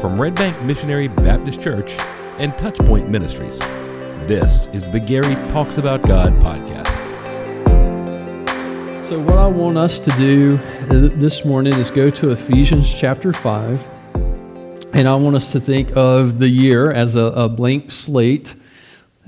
from Red Bank Missionary Baptist Church and Touchpoint Ministries. This is the Gary Talks About God podcast. So, what I want us to do uh, this morning is go to Ephesians chapter 5. And I want us to think of the year as a, a blank slate,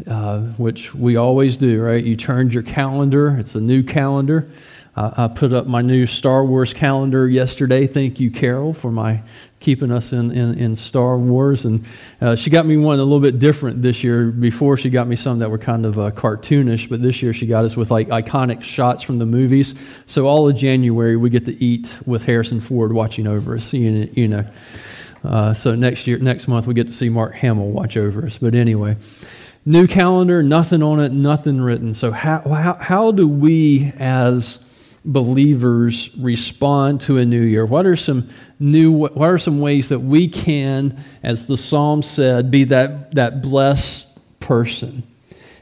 uh, which we always do, right? You turned your calendar, it's a new calendar. Uh, I put up my new Star Wars calendar yesterday. Thank you, Carol, for my keeping us in, in, in Star Wars. And uh, she got me one a little bit different this year. Before, she got me some that were kind of uh, cartoonish, but this year she got us with like iconic shots from the movies. So all of January, we get to eat with Harrison Ford watching over us, you, you know. Uh, so next year, next month, we get to see Mark Hamill watch over us. But anyway, new calendar, nothing on it, nothing written. So how, how, how do we as believers respond to a new year? What are some new what are some ways that we can, as the psalm said, be that, that blessed person?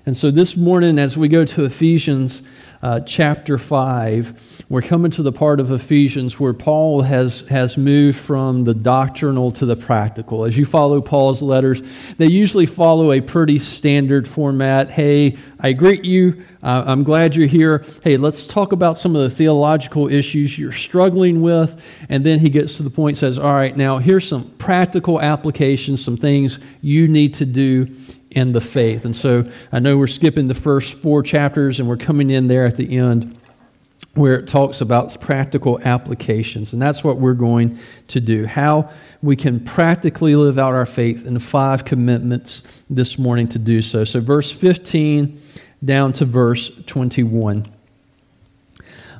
And so this morning, as we go to Ephesians uh, chapter 5, we're coming to the part of Ephesians where Paul has, has moved from the doctrinal to the practical. As you follow Paul's letters, they usually follow a pretty standard format. Hey, I greet you. Uh, I'm glad you're here. Hey, let's talk about some of the theological issues you're struggling with. And then he gets to the point says, All right, now here's some practical applications, some things you need to do in the faith. And so I know we're skipping the first four chapters and we're coming in there at the end where it talks about practical applications. And that's what we're going to do. How we can practically live out our faith in five commitments this morning to do so. So, verse 15 down to verse 21.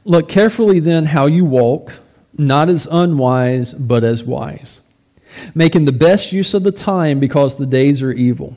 Look carefully then how you walk, not as unwise, but as wise, making the best use of the time because the days are evil.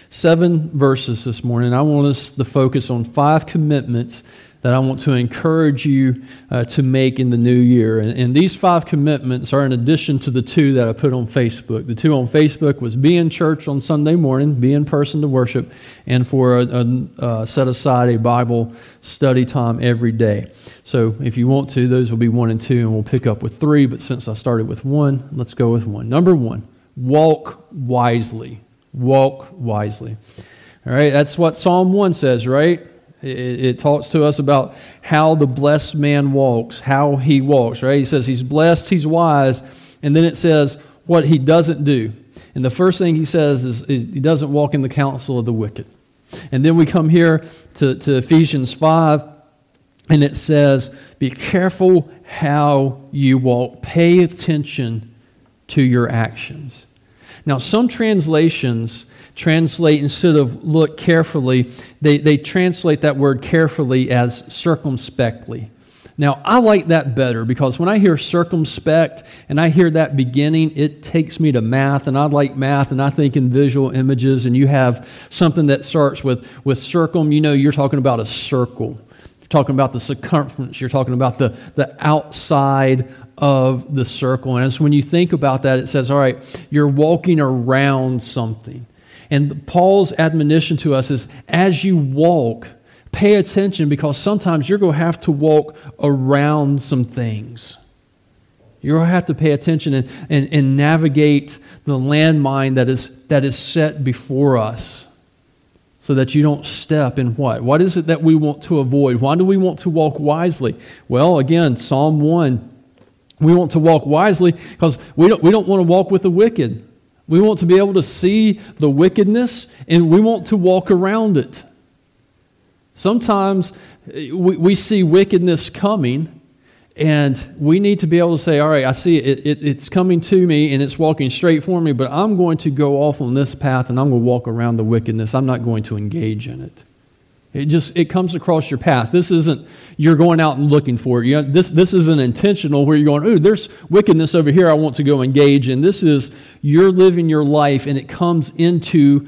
seven verses this morning. I want us to focus on five commitments that I want to encourage you uh, to make in the new year. And, and, these five commitments are in addition to the two that I put on Facebook. The two on Facebook was be in church on Sunday morning, be in person to worship, and for a, a, uh, set aside a Bible study time every day. So if you want to, those will be one and two, and we'll pick up with three. But since I started with one, let's go with one. Number one, walk wisely walk wisely. All right, that's what Psalm 1 says, right? It, it, talks to us about how the blessed man walks, how he walks, right? He says he's blessed, he's wise, and then it says what he doesn't do. And the first thing he says is, is he doesn't walk in the counsel of the wicked. And then we come here to, to Ephesians 5, and it says, Be careful how you walk, pay attention to your actions. Now, some translations translate, instead of look carefully, they, they translate that word carefully as circumspectly. Now, I like that better because when I hear circumspect and I hear that beginning, it takes me to math, and I like math, and I think in visual images, and you have something that starts with, with circum, you know, you're talking about a circle. You're talking about the circumference, you're talking about the, the outside of the circle. And as when you think about that, it says, all right, you're walking around something. And Paul's admonition to us is as you walk, pay attention because sometimes you're going to have to walk around some things. You're going to have to pay attention and, and, and navigate the landmine that is, that is set before us so that you don't step in what? What is it that we want to avoid? Why do we want to walk wisely? Well, again, Psalm 1 we want to walk wisely because we don't, we don't want to walk with the wicked. We want to be able to see the wickedness and we want to walk around it. Sometimes eh, we, we see wickedness coming and we need to be able to say, all right, I see it, it, it's coming to me and it's walking straight for me, but I'm going to go off on this path and I'm going to walk around the wickedness. I'm not going to engage in it. It just it comes across your path. This isn't you're going out and looking for it. You know, this this isn't intentional where you're going, ooh, there's wickedness over here I want to go engage in. This is you're living your life and it comes into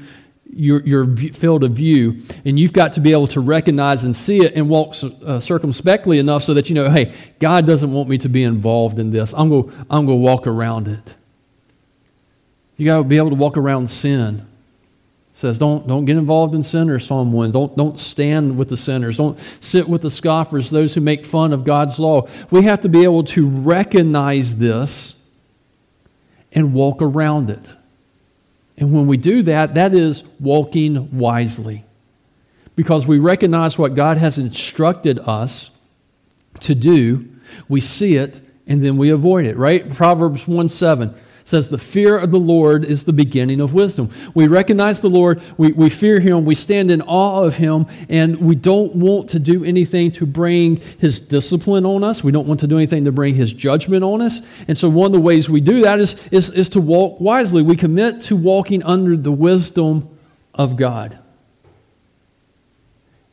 your, your field of view, and you've got to be able to recognize and see it and walk uh, circumspectly enough so that you know, hey, God doesn't want me to be involved in this. I'm going I'm going to walk around it. You got to be able to walk around sin. Says, don't, don't get involved in sinners, Psalm 1. Don't, don't stand with the sinners. Don't sit with the scoffers, those who make fun of God's law. We have to be able to recognize this and walk around it. And when we do that, that is walking wisely. Because we recognize what God has instructed us to do, we see it, and then we avoid it, right? Proverbs 1 7 says, The fear of the Lord is the beginning of wisdom. We recognize the Lord, we, we fear Him, we stand in awe of Him, and we don't want to do anything to bring His discipline on us. We don't want to do anything to bring His judgment on us. And so, one of the ways we do that is, is, is to walk wisely. We commit to walking under the wisdom of God.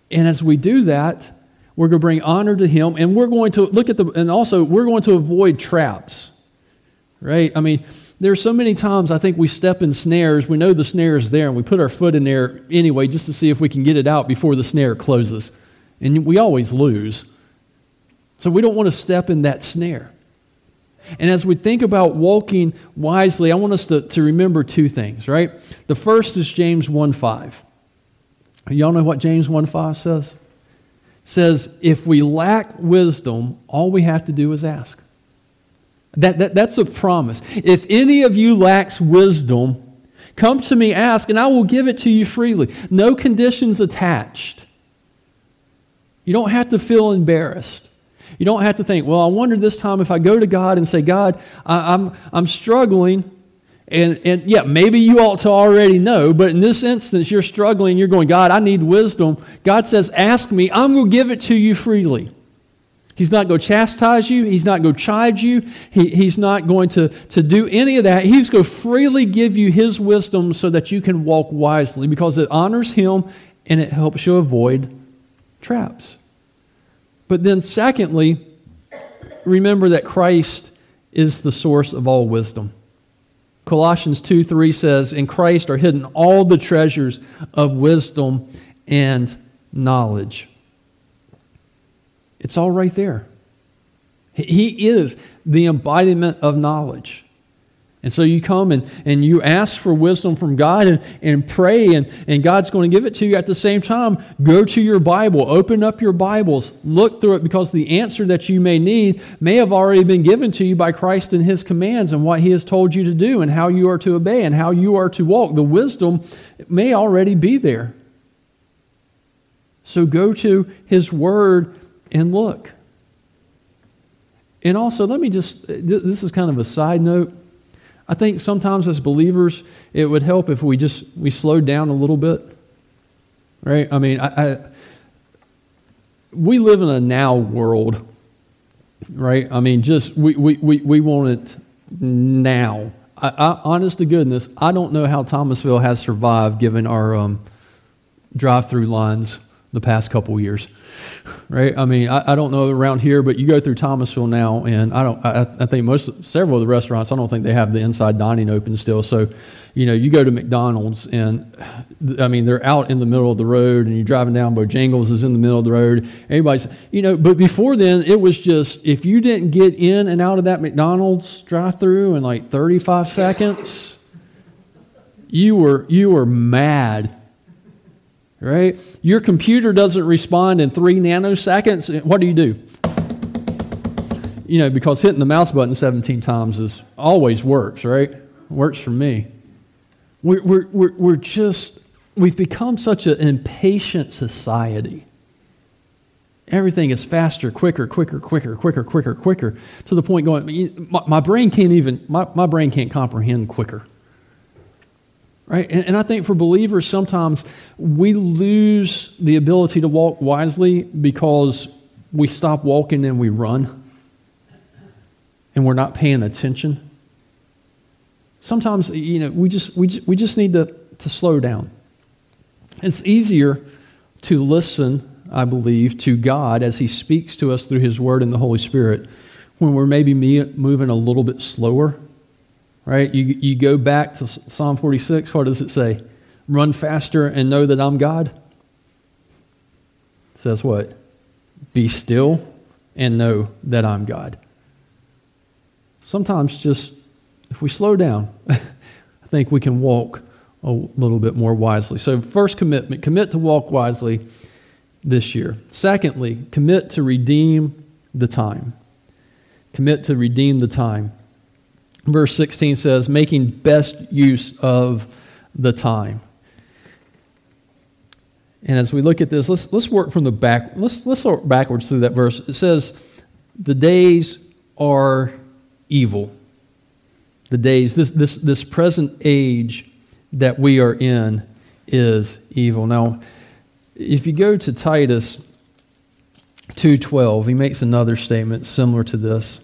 And as we do that, we're going to bring honor to Him, and we're going to look at the, and also we're going to avoid traps right? I mean, there are so many times I think we step in snares. We know the snare is there, and we put our foot in there anyway just to see if we can get it out before the snare closes. And we always lose. So we don't want to step in that snare. And as we think about walking wisely, I want us to, to remember two things, right? The first is James 1 5. Y'all know what James 1 5 says? It says, if we lack wisdom, all we have to do is ask. That, that, that's a promise. If any of you lacks wisdom, come to me, ask, and I will give it to you freely. No conditions attached. You don't have to feel embarrassed. You don't have to think, well, I wonder this time if I go to God and say, God, I, I'm, I'm struggling. And, and yeah, maybe you ought to already know, but in this instance, you're struggling. You're going, God, I need wisdom. God says, Ask me. I'm going to give it to you freely. He's not going to chastise you. He's not going to chide you. He, he's not going to, to do any of that. He's going to freely give you His wisdom so that you can walk wisely because it honors Him and it helps you avoid traps. But then, secondly, remember that Christ is the source of all wisdom. Colossians 2 3 says, In Christ are hidden all the treasures of wisdom and knowledge. It's all right there. He is the embodiment of knowledge. And so you come and, and you ask for wisdom from God and, and pray, and, and God's going to give it to you. At the same time, go to your Bible, open up your Bibles, look through it, because the answer that you may need may have already been given to you by Christ and His commands and what He has told you to do and how you are to obey and how you are to walk. The wisdom may already be there. So go to His Word and look. And also, let me just, this is kind of a side note. I think sometimes as believers, it would help if we just, we slowed down a little bit. Right? I mean, I, I we live in a now world, right? I mean, just, we, we, we, we want it now. I, I, honest to goodness, I don't know how Thomasville has survived given our um, drive through lines the past couple years, right? I mean, I, I, don't know around here, but you go through Thomasville now, and I don't. I, I, think most several of the restaurants, I don't think they have the inside dining open still. So, you know, you go to McDonald's, and I mean, they're out in the middle of the road, and you're driving down. Bojangles is in the middle of the road. Everybody's, you know, but before then, it was just if you didn't get in and out of that McDonald's drive-through in like 35 seconds, you were you were mad right? Your computer doesn't respond in three nanoseconds. What do you do? You know, because hitting the mouse button 17 times is always works, right? Works for me. We're, we're, we're, we're just, we've become such an impatient society. Everything is faster, quicker, quicker, quicker, quicker, quicker, quicker, to the point going, my, my brain can't even, my, my brain can't comprehend quicker. Right? And, and I think for believers, sometimes we lose the ability to walk wisely because we stop walking and we run and we're not paying attention. Sometimes, you know, we just, we just, we just need to, to slow down. It's easier to listen, I believe, to God as He speaks to us through His Word and the Holy Spirit when we're maybe moving a little bit slower right? You, you go back to Psalm 46, what does it say? run faster and know that I'm God? It says what? Be still and know that I'm God. Sometimes just if we slow down, I think we can walk a little bit more wisely. So, first commitment commit to walk wisely this year. Secondly, commit to redeem the time. Commit to redeem the time. Verse 16 says, making best use of the time. And as we look at this, let's, let's work from the back. Let's, let's work backwards through that verse. It says, The days are evil. The days, this, this, this present age that we are in is evil. Now, if you go to Titus 2:12, he makes another statement similar to this.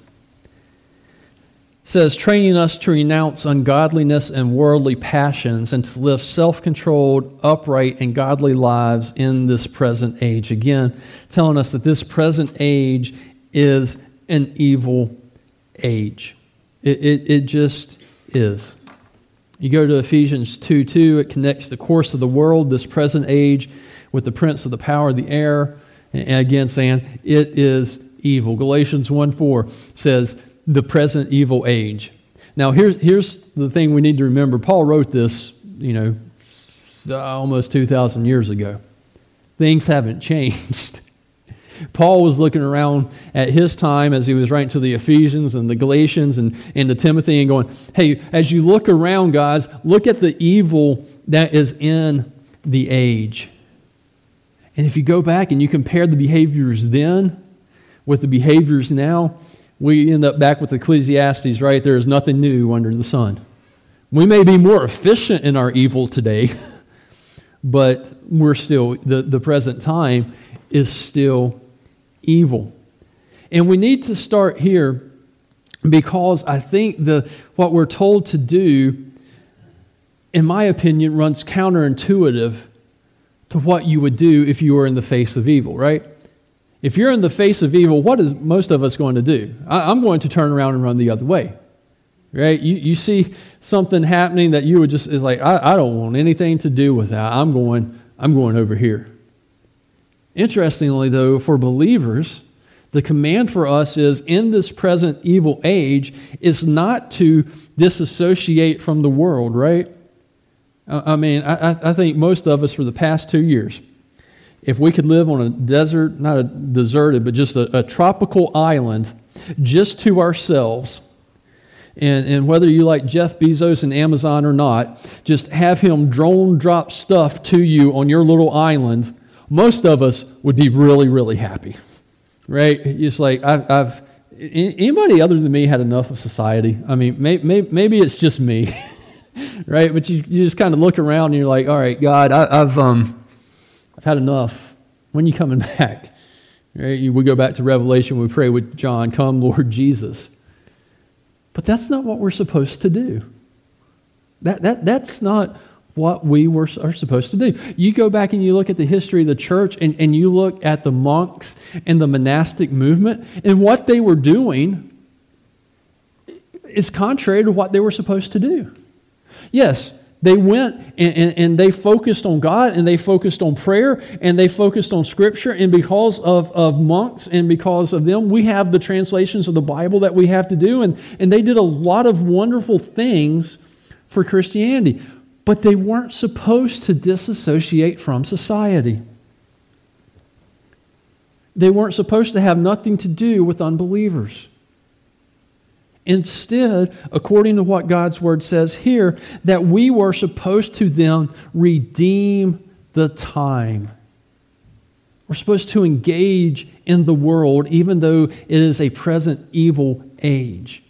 Says training us to renounce ungodliness and worldly passions and to live self-controlled, upright and godly lives in this present age. Again, telling us that this present age is an evil age. It, it, it just is. You go to Ephesians 2 2, it connects the course of the world, this present age, with the prince of the power of the air. And again, saying it is evil. Galatians 1 4 says, the present evil age. Now, here's, here's the thing we need to remember. Paul wrote this, you know, almost 2,000 years ago. Things haven't changed. Paul was looking around at his time as he was writing to the Ephesians and the Galatians and, and the Timothy and going, hey, as you look around, guys, look at the evil that is in the age. And if you go back and you compare the behaviors then with the behaviors now, we end up back with Ecclesiastes, right? There is nothing new under the sun. We may be more efficient in our evil today, but we're still, the, the present time is still evil. And we need to start here because I think the, what we're told to do, in my opinion, runs counterintuitive to what you would do if you were in the face of evil, right? If you're in the face of evil, what is most of us going to do? I, am going to turn around and run the other way, right? You, you see something happening that you would just is like, I, I don't want anything to do with that. I'm going, I'm going over here. Interestingly, though, for believers, the command for us is in this present evil age is not to disassociate from the world, right? I mean, I, I think most of us for the past two years, if we could live on a desert, not a deserted, but just a, a tropical island just to ourselves, and, and whether you like Jeff Bezos and Amazon or not, just have him drone drop stuff to you on your little island most of us would be really, really happy, right? It's like, I've, I've anybody other than me had enough of society? I mean, may, may, maybe it's just me, right? But you, you just kind of look around and you're like, all right, God, I, have um, I've had enough. When you coming back? Right? We go back to Revelation, we pray with John, come, Lord Jesus. But that's not what we're supposed to do. That, that, that's not what we were, are supposed to do. You go back and you look at the history of the church and, and you look at the monks and the monastic movement, and what they were doing is contrary to what they were supposed to do. Yes, they went and, and, and, they focused on God and they focused on prayer and they focused on Scripture. And because of, of monks and because of them, we have the translations of the Bible that we have to do. And, and they did a lot of wonderful things for Christianity but they weren't supposed to disassociate from society. They weren't supposed to have nothing to do with unbelievers. Instead, according to what God's word says here, that we were supposed to then redeem the time. We're supposed to engage in the world even though it is a present evil age.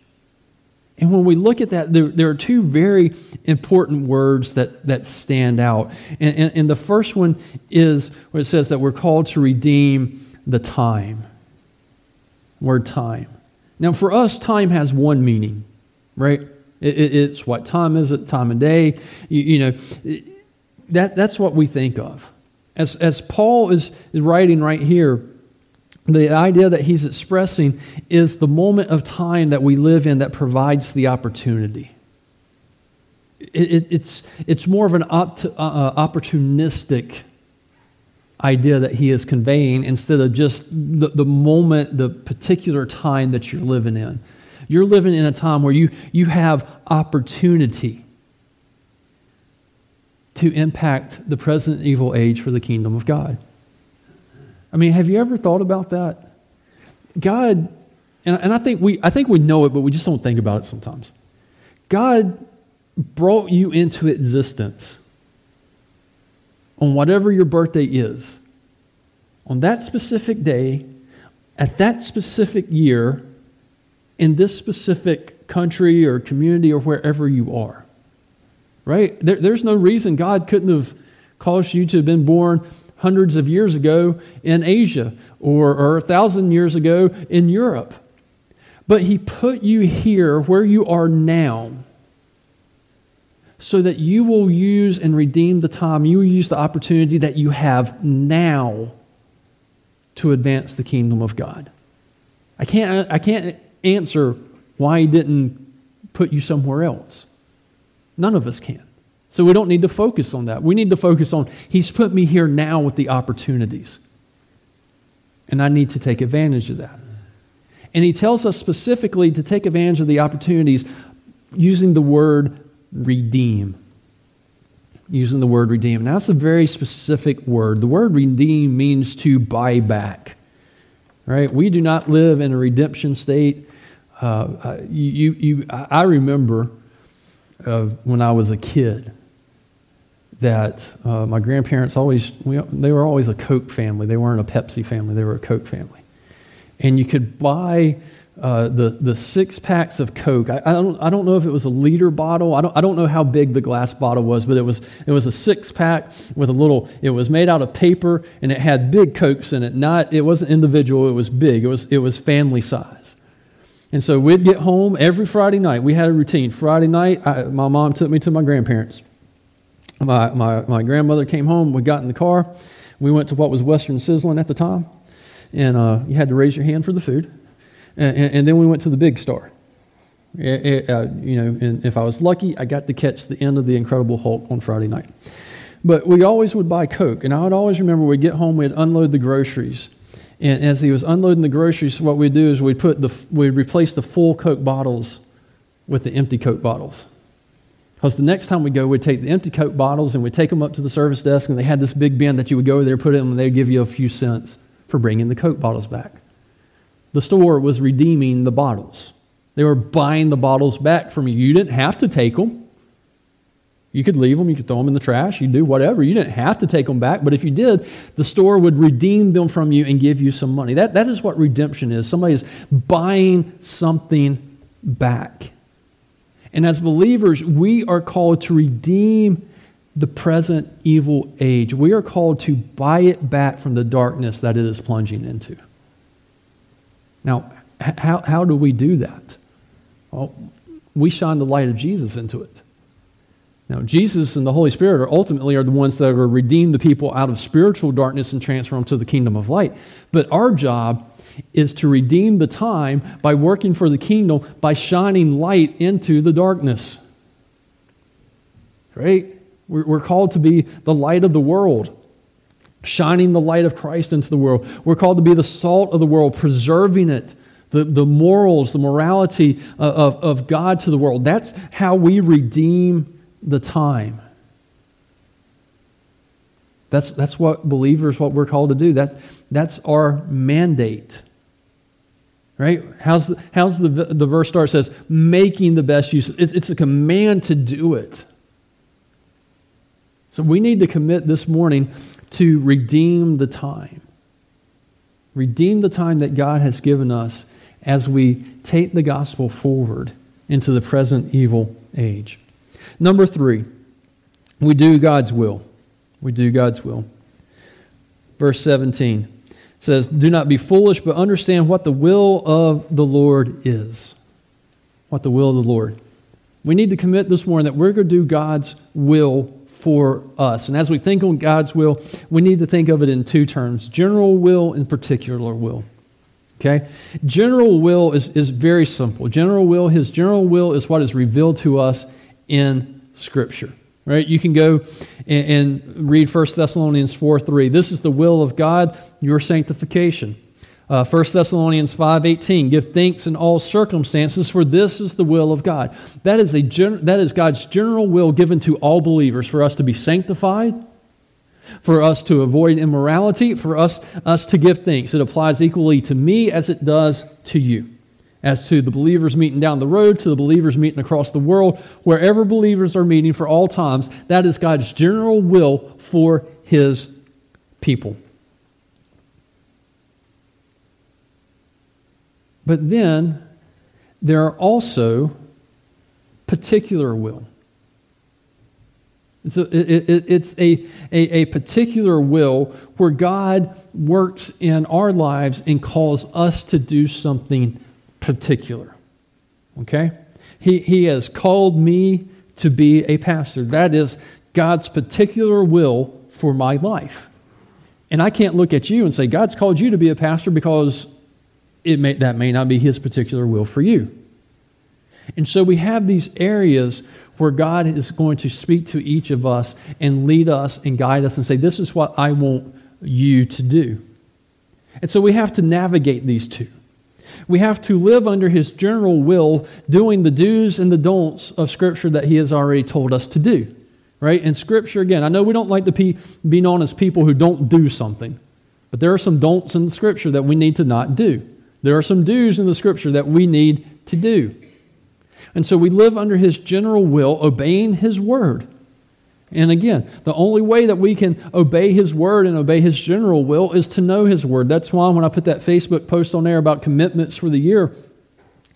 And when we look at that, there, there are two very important words that, that stand out. And, and, and the first one is where it says that we're called to redeem the time. Word time. Now, for us, time has one meaning, right? It, it, it's what time is it, time of day. You, you know, that, that's what we think of. As, as Paul is, is writing right here, the idea that he's expressing is the moment of time that we live in that provides the opportunity. it, it, it's, it's more of an opt, uh, uh, opportunistic idea that he is conveying instead of just the, the moment, the particular time that you're living in. You're living in a time where you, you have opportunity to impact the present evil age for the kingdom of God. I mean, have you ever thought about that? God, and, and I, think we, I think we know it, but we just don't think about it sometimes. God brought you into existence on whatever your birthday is, on that specific day, at that specific year, in this specific country or community or wherever you are. Right? There, there's no reason God couldn't have caused you to have been born hundreds of years ago in Asia or, or a thousand years ago in Europe. But He put you here where you are now so that you will use and redeem the time, you will use the opportunity that you have now to advance the kingdom of God. I can't, I can't answer why He didn't put you somewhere else. None of us can. So we don't need to focus on that. We need to focus on He's put me here now with the opportunities. And I need to take advantage of that. And He tells us specifically to take advantage of the opportunities using the word redeem. Using the word redeem. Now, that's a very specific word. The word redeem means to buy back. Right? We do not live in a redemption state. Uh, you, you, I remember uh, when I was a kid that uh, my grandparents always, we, they were always a Coke family. They weren't a Pepsi family, they were a Coke family. And you could buy uh, the, the six packs of Coke. I, I, don't, I don't know if it was a liter bottle. I don't, I don't know how big the glass bottle was, but it was, it was a six pack with a little, it was made out of paper and it had big Cokes in it. Not, it wasn't individual, it was big. It was, it was family size. And so we'd get home every Friday night. We had a routine. Friday night, I, my mom took me to my grandparents. My, my, my grandmother came home. We got in the car. We went to what was Western Sizzlin at the time. And uh, you had to raise your hand for the food. And, and then we went to the big star. It, it, uh, you know, and if I was lucky, I got to catch the end of the Incredible Hulk on Friday night. But we always would buy Coke, and I would always remember we'd get home, we'd unload the groceries, and as he was unloading the groceries, what we'd do is we'd put the we'd replace the full Coke bottles with the empty Coke bottles. Because the next time we go, we'd take the empty Coke bottles and we'd take them up to the service desk, and they had this big bin that you would go over there, put it in, and they'd give you a few cents for bringing the Coke bottles back. The store was redeeming the bottles. They were buying the bottles back from you. You didn't have to take them. You could leave them, you could throw them in the trash, you do whatever. You didn't have to take them back, but if you did, the store would redeem them from you and give you some money. That, that is what redemption is. Somebody's buying something back. And as believers, we are called to redeem the present evil age. We are called to buy it back from the darkness that it is plunging into. Now, how, how do we do that? Well, we shine the light of Jesus into it. Now, Jesus and the Holy Spirit are ultimately are the ones that are redeem the people out of spiritual darkness and transfer them to the kingdom of light. But our job is to redeem the time by working for the kingdom by shining light into the darkness. Right? We're called to be the light of the world shining the light of Christ into the world. We're called to be the salt of the world, preserving it, the, the morals, the morality of, of, God to the world. That's how we redeem the time. That's, that's what believers, what we're called to do. That, that's our mandate. Right? How's the, how's the, the verse start? It says, making the best use. It, it's a command to do it. So we need to commit this morning to redeem the time. Redeem the time that God has given us as we take the gospel forward into the present evil age. Number three, we do God's will. We do God's will. Verse 17 says, Do not be foolish, but understand what the will of the Lord is. What the will of the Lord. We need to commit this morning that we're going to do God's will for us. And as we think on God's will, we need to think of it in two terms general will and particular will. Okay? General will is, is very simple. General will, his general will is what is revealed to us in Scripture. Right? You can go and, and read 1 Thessalonians 4 3. This is the will of God, your sanctification. Uh, 1 Thessalonians 5:18 give thanks in all circumstances for this is the will of God. That is a gen- that is God's general will given to all believers for us to be sanctified, for us to avoid immorality, for us us to give thanks. It applies equally to me as it does to you as to the believers meeting down the road, to the believers meeting across the world, wherever believers are meeting for all times, that is God's general will for his people. But then there are also particular will. So it, it, it's a, a, a particular will where God works in our lives and calls us to do something particular. Okay? He, he has called me to be a pastor. That is God's particular will for my life. And I can't look at you and say, God's called you to be a pastor because it may, that may not be His particular will for you. And so we have these areas where God is going to speak to each of us and lead us and guide us and say, This is what I want you to do. And so we have to navigate these two. We have to live under His general will, doing the do's and the don'ts of Scripture that He has already told us to do. Right? And Scripture, again, I know we don't like to be, be known as people who don't do something, but there are some don'ts in Scripture that we need to not do. There are some do's in the Scripture that we need to do. And so we live under His general will, obeying His word. And again, the only way that we can obey His word and obey His general will is to know His word. That's why when I put that Facebook post on there about commitments for the year,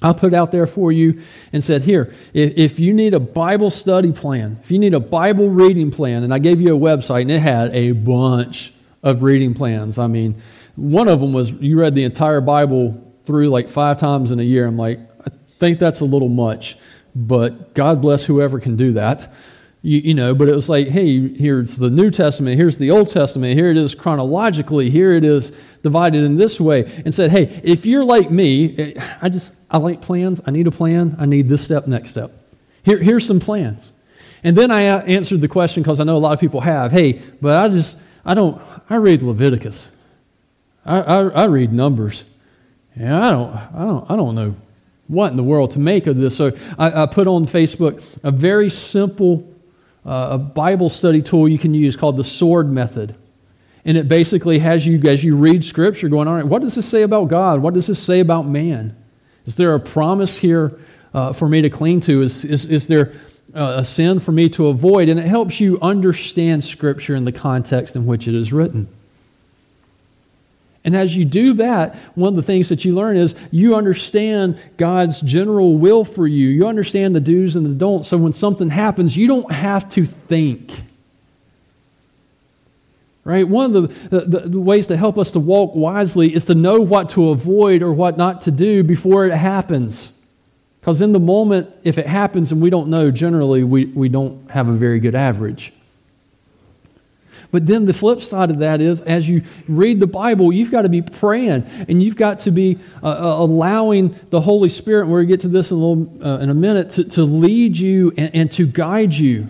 I put out there for you and said, Here, if you need a Bible study plan, if you need a Bible reading plan, and I gave you a website and it had a bunch of reading plans. I mean, one of them was you read the entire Bible through like five times in a year. I'm like, I think that's a little much, but God bless whoever can do that. You, you, know, but it was like, hey, here's the New Testament, here's the Old Testament, here it is chronologically, here it is divided in this way, and said, hey, if you're like me, eh, I just, I like plans, I need a plan, I need this step, next step. Here, here's some plans. And then I answered the question because I know a lot of people have, hey, but I just, I don't, I read Leviticus, I, I, I read Numbers, and I don't, I don't, I don't know what in the world to make of this. So I, I put on Facebook a very simple uh, a Bible study tool you can use called the sword method. And it basically has you, as you read Scripture, going, all right, what does this say about God? What does this say about man? Is there a promise here uh, for me to cling to? Is, is, is there uh, a sin for me to avoid? And it helps you understand Scripture in the context in which it is written. And as you do that, one of the things that you learn is you understand God's general will for you. You understand the do's and the don'ts. So when something happens, you don't have to think. Right? One of the, the, the, ways to help us to walk wisely is to know what to avoid or what not to do before it happens. Because in the moment, if it happens and we don't know, generally we, we don't have a very good average. But then the flip side of that is, as you read the Bible, you've got to be praying and you've got to be uh, uh allowing the Holy Spirit, and we'll get to this in a, little, uh, in a minute, to, to lead you and, and to guide you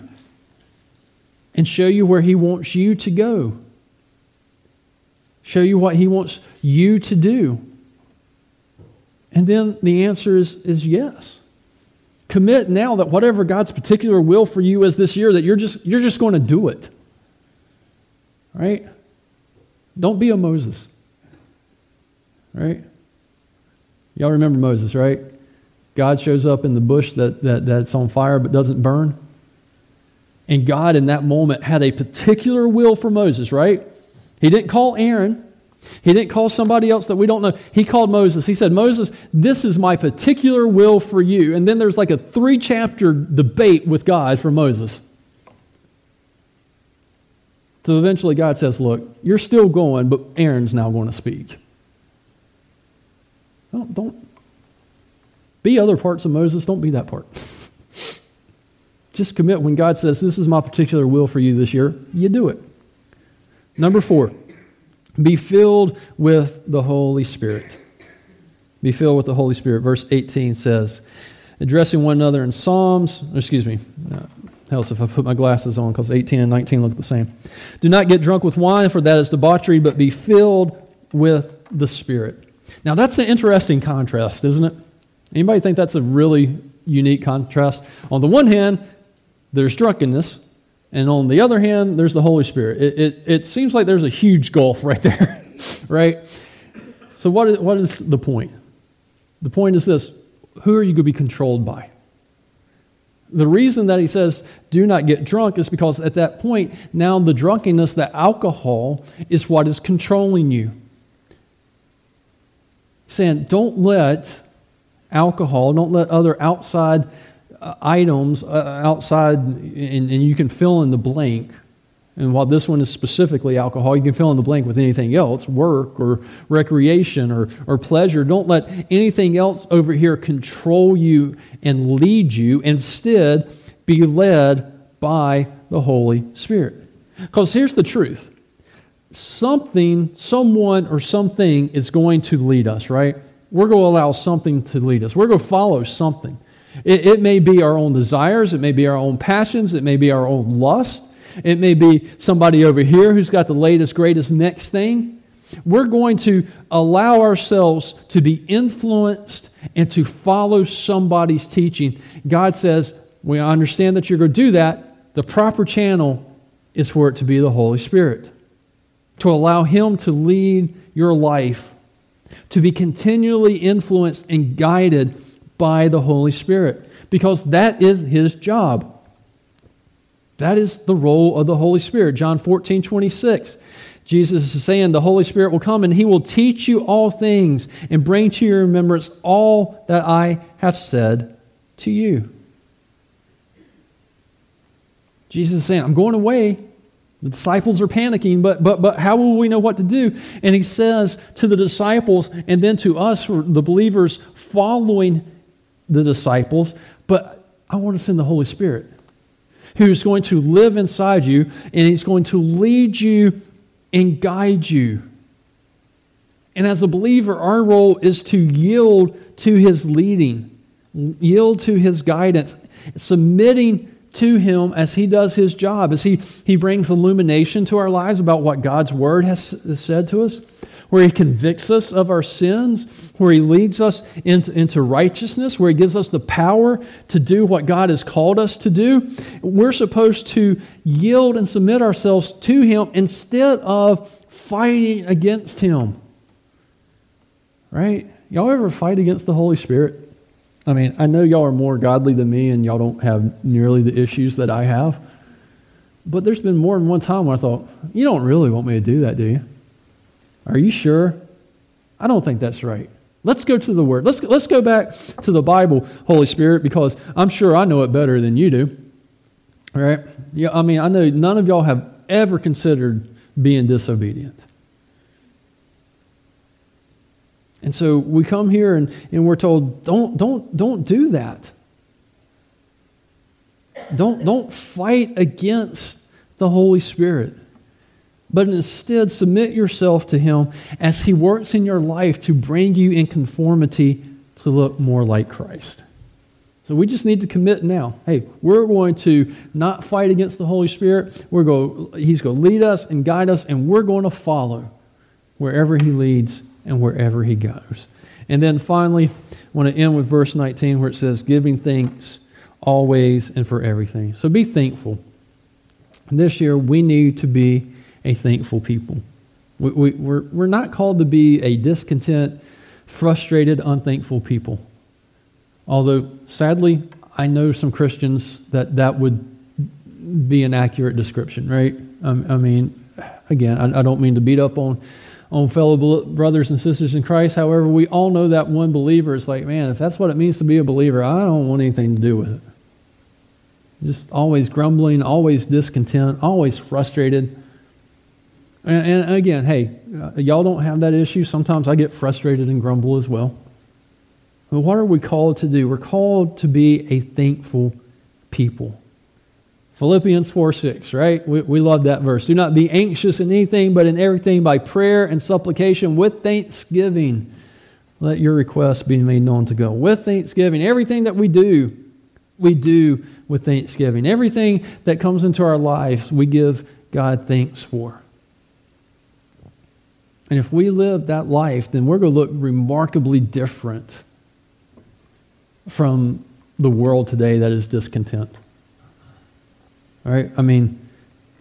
and show you where He wants you to go, show you what He wants you to do. And then the answer is, is yes. Commit now that whatever God's particular will for you is this year, that you're just, you're just going to do it. Right? Don't be a Moses. Right? Y'all remember Moses, right? God shows up in the bush that, that, that's on fire but doesn't burn. And God, in that moment, had a particular will for Moses, right? He didn't call Aaron. He didn't call somebody else that we don't know. He called Moses. He said, Moses, this is my particular will for you. And then there's like a three chapter debate with God for Moses. So eventually God says, Look, you're still going, but Aaron's now going to speak. Don't, don't be other parts of Moses, don't be that part. Just commit when God says, This is my particular will for you this year, you do it. Number four, be filled with the Holy Spirit. Be filled with the Holy Spirit. Verse 18 says, addressing one another in psalms, excuse me, uh, helps if I put my glasses on because 18 and 19 look the same. Do not get drunk with wine, for that is debauchery, but be filled with the Spirit. Now, that's an interesting contrast, isn't it? Anybody think that's a really unique contrast? On the one hand, there's drunkenness, and on the other hand, there's the Holy Spirit. It, it, it seems like there's a huge gulf right there, right? So, what is, what is the point? The point is this who are you going to be controlled by? The reason that he says, do not get drunk, is because at that point, now the drunkenness, the alcohol, is what is controlling you. Saying, don't let alcohol, don't let other outside uh, items uh, outside, and, and you can fill in the blank, and while this one is specifically alcohol, you can fill in the blank with anything else work or recreation or, or pleasure. Don't let anything else over here control you and lead you. Instead, be led by the Holy Spirit. Because here's the truth something, someone, or something is going to lead us, right? We're going to allow something to lead us, we're going to follow something. It, it may be our own desires, it may be our own passions, it may be our own lust. It may be somebody over here who's got the latest, greatest, next thing. We're going to allow ourselves to be influenced and to follow somebody's teaching. God says, We understand that you're going to do that. The proper channel is for it to be the Holy Spirit, to allow Him to lead your life, to be continually influenced and guided by the Holy Spirit, because that is His job. That is the role of the Holy Spirit. John 14, 26. Jesus is saying the Holy Spirit will come and he will teach you all things and bring to your remembrance all that I have said to you. Jesus is saying, I'm going away. The disciples are panicking, but, but, but how will we know what to do? And he says to the disciples and then to us, the believers following the disciples, but I want to send the Holy Spirit who's going to live inside you and he's going to lead you and guide you. And as a believer, our role is to yield to his leading, yield to his guidance, submitting to him as he does his job, as he, he brings illumination to our lives about what God's word has, said to us where He convicts us of our sins, where He leads us into, into righteousness, where He gives us the power to do what God has called us to do. We're supposed to yield and submit ourselves to Him instead of fighting against Him. Right? Y'all ever fight against the Holy Spirit? I mean, I know y'all are more godly than me and y'all don't have nearly the issues that I have. But there's been more than one time where I thought, you don't really want me to do that, do you? Are you sure? I don't think that's right. Let's go to the Word. Let's, let's go back to the Bible, Holy Spirit, because I'm sure I know it better than you do. All right? Yeah, I mean, I know none of y'all have ever considered being disobedient. And so we come here and, and we're told, don't, don't, don't do that. Don't, don't fight against the Holy Spirit but instead submit yourself to Him as He works in your life to bring you in conformity to look more like Christ. So we just need to commit now. Hey, we're going to not fight against the Holy Spirit. We're going, he's going to lead us and guide us, and we're going to follow wherever He leads and wherever He goes. And then finally, I want to end with verse 19 where it says, giving thanks always and for everything. So be thankful. This year, we need to be a thankful people. We, we, we're, we're not called to be a discontent, frustrated, unthankful people. Although, sadly, I know some Christians that that would be an accurate description, right? Um, I mean, again, I, I, don't mean to beat up on, on fellow brothers and sisters in Christ. However, we all know that one believer is like, man, if that's what it means to be a believer, I don't want anything to do with it. Just always grumbling, always discontent, always frustrated. And, and again, hey, uh, y'all don't have that issue. Sometimes I get frustrated and grumble as well. But what are we called to do? We're called to be a thankful people. Philippians 4 6, right? We, we love that verse. Do not be anxious in anything, but in everything by prayer and supplication with thanksgiving. Let your requests be made known to God. With thanksgiving, everything that we do, we do with Thanksgiving. Everything that comes into our lives, we give God thanks for. And if we live that life, then we're going to look remarkably different from the world today that is discontent. All right? I mean,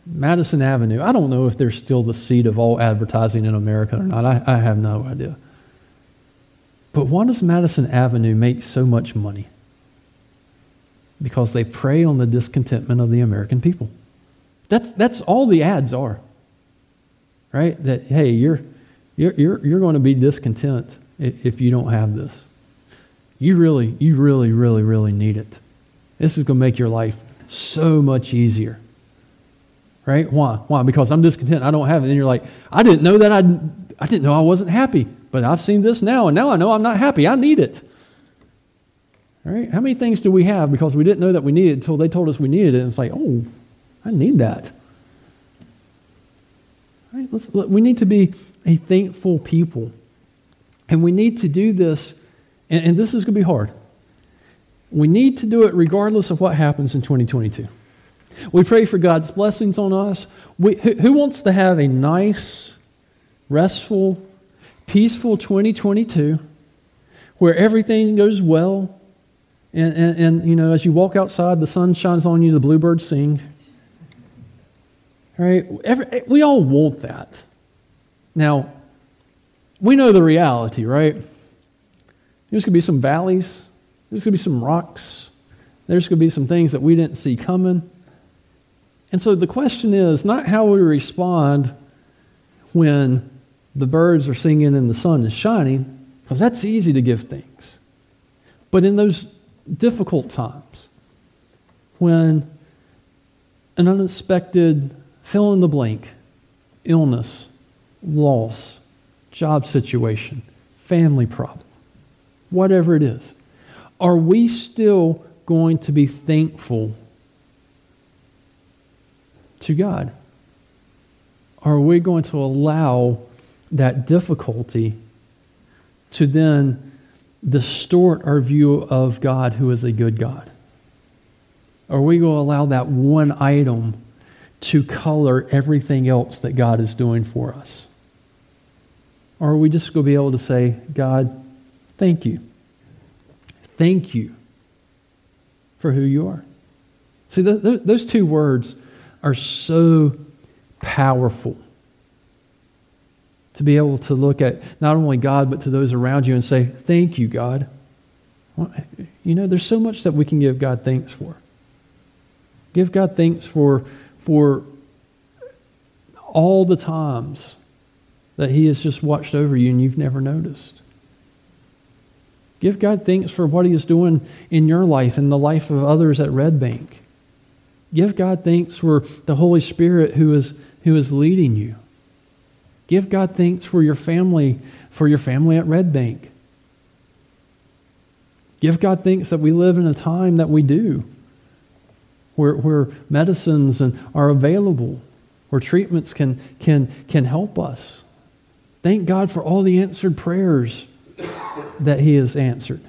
Madison Avenue, I don't know if they're still the seat of all advertising in America or not. I, I have no idea. But why does Madison Avenue make so much money? Because they prey on the discontentment of the American people. That's, that's all the ads are. Right? That, hey, you're, you're, you're, you're going to be discontent if you don't have this. You really, you really, really, really need it. This is going to make your life so much easier. Right? Why? Why? Because I'm discontent. I don't have it. And you're like, I didn't know that I, I didn't know I wasn't happy. But I've seen this now, and now I know I'm not happy. I need it. All right? How many things do we have because we didn't know that we needed until they told us we needed it? And it's like, oh, I need that. Right? Let's, we need to be a thankful people. And we need to do this, and, and this is going to be hard. We need to do it regardless of what happens in 2022. We pray for God's blessings on us. We, who, who wants to have a nice, restful, peaceful 2022 where everything goes well? And, and, and, you know, as you walk outside, the sun shines on you, the bluebirds sing. Right? Every, we all want that. Now, we know the reality, right? There's going to be some valleys, there's going to be some rocks, there's going to be some things that we didn't see coming. And so the question is not how we respond when the birds are singing and the sun is shining, because that's easy to give thanks. But in those difficult times, when an unexpected fill in the blank, illness, loss, job situation, family problem, whatever it is, are we still going to be thankful to God? Are we going to allow that difficulty to then distort our view of God, who is a good God? Are we going to allow that one item to color everything else that God is doing for us? Or are we just going to be able to say, God, thank you. Thank you for who you are. See, those two words are so powerful to be able to look at not only God, but to those around you and say, Thank you, God. Well, you know, there's so much that we can give God thanks for. Give God thanks for, for all the times that He has just watched over you and you've never noticed. Give God thanks for what He is doing in your life and the life of others at Red Bank. Give God thanks for the Holy Spirit who is, who is leading you. Give God thanks for your family, for your family at Red Bank. Give God thanks that we live in a time that we do, where, where medicines and are available, where treatments can, can, can help us. Thank God for all the answered prayers that He has answered.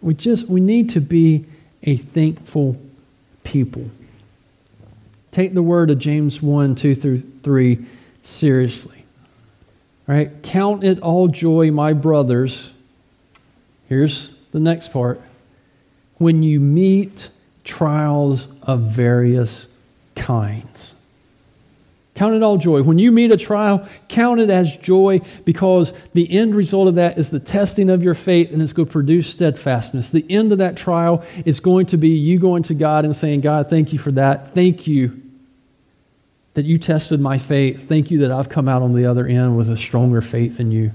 We just we need to be a thankful people. Take the word of James 1 2 through 3 seriously. All right? Count it all joy, my brothers. Here's the next part. When you meet trials of various kinds. Count it all joy. When you meet a trial, count it as joy because the end result of that is the testing of your faith and it's going to produce steadfastness. The end of that trial is going to be you going to God and saying, God, thank you for that. Thank you that you tested my faith. Thank you that I've come out on the other end with a stronger faith in you.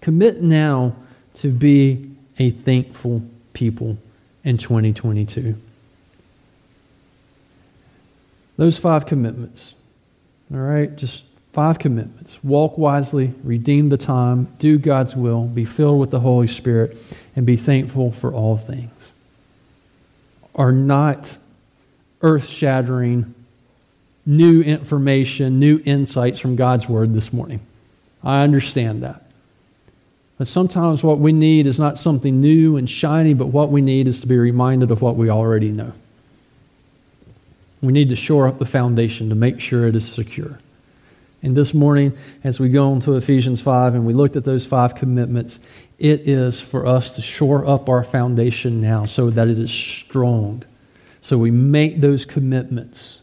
Commit now to be a thankful people in 2022. Those five commitments. All right? Just five commitments. Walk wisely, redeem the time, do God's will, be filled with the Holy Spirit, and be thankful for all things. Are not earth shattering, new information, new insights from God's Word this morning. I understand that. But sometimes what we need is not something new and shiny, but what we need is to be reminded of what we already know. We need to shore up the foundation to make sure it is secure. And this morning, as we go into Ephesians 5 and we looked at those five commitments, it is for us to shore up our foundation now so that it is strong. So we make those commitments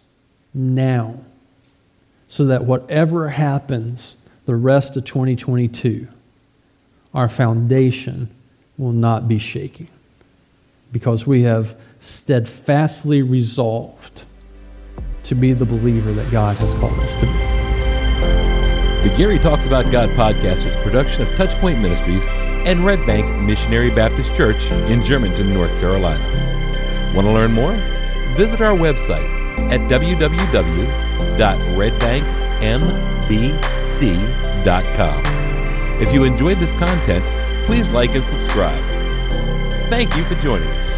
now so that whatever happens the rest of 2022, our foundation will not be shaking because we have steadfastly resolved to be the believer that God has called us to be. The Gary Talks About God podcast is a production of Touchpoint Ministries and Red Bank Missionary Baptist Church in Germantown, North Carolina. Want to learn more? Visit our website at www.redbankmbc.com. If you enjoyed this content, please like and subscribe. Thank you for joining us.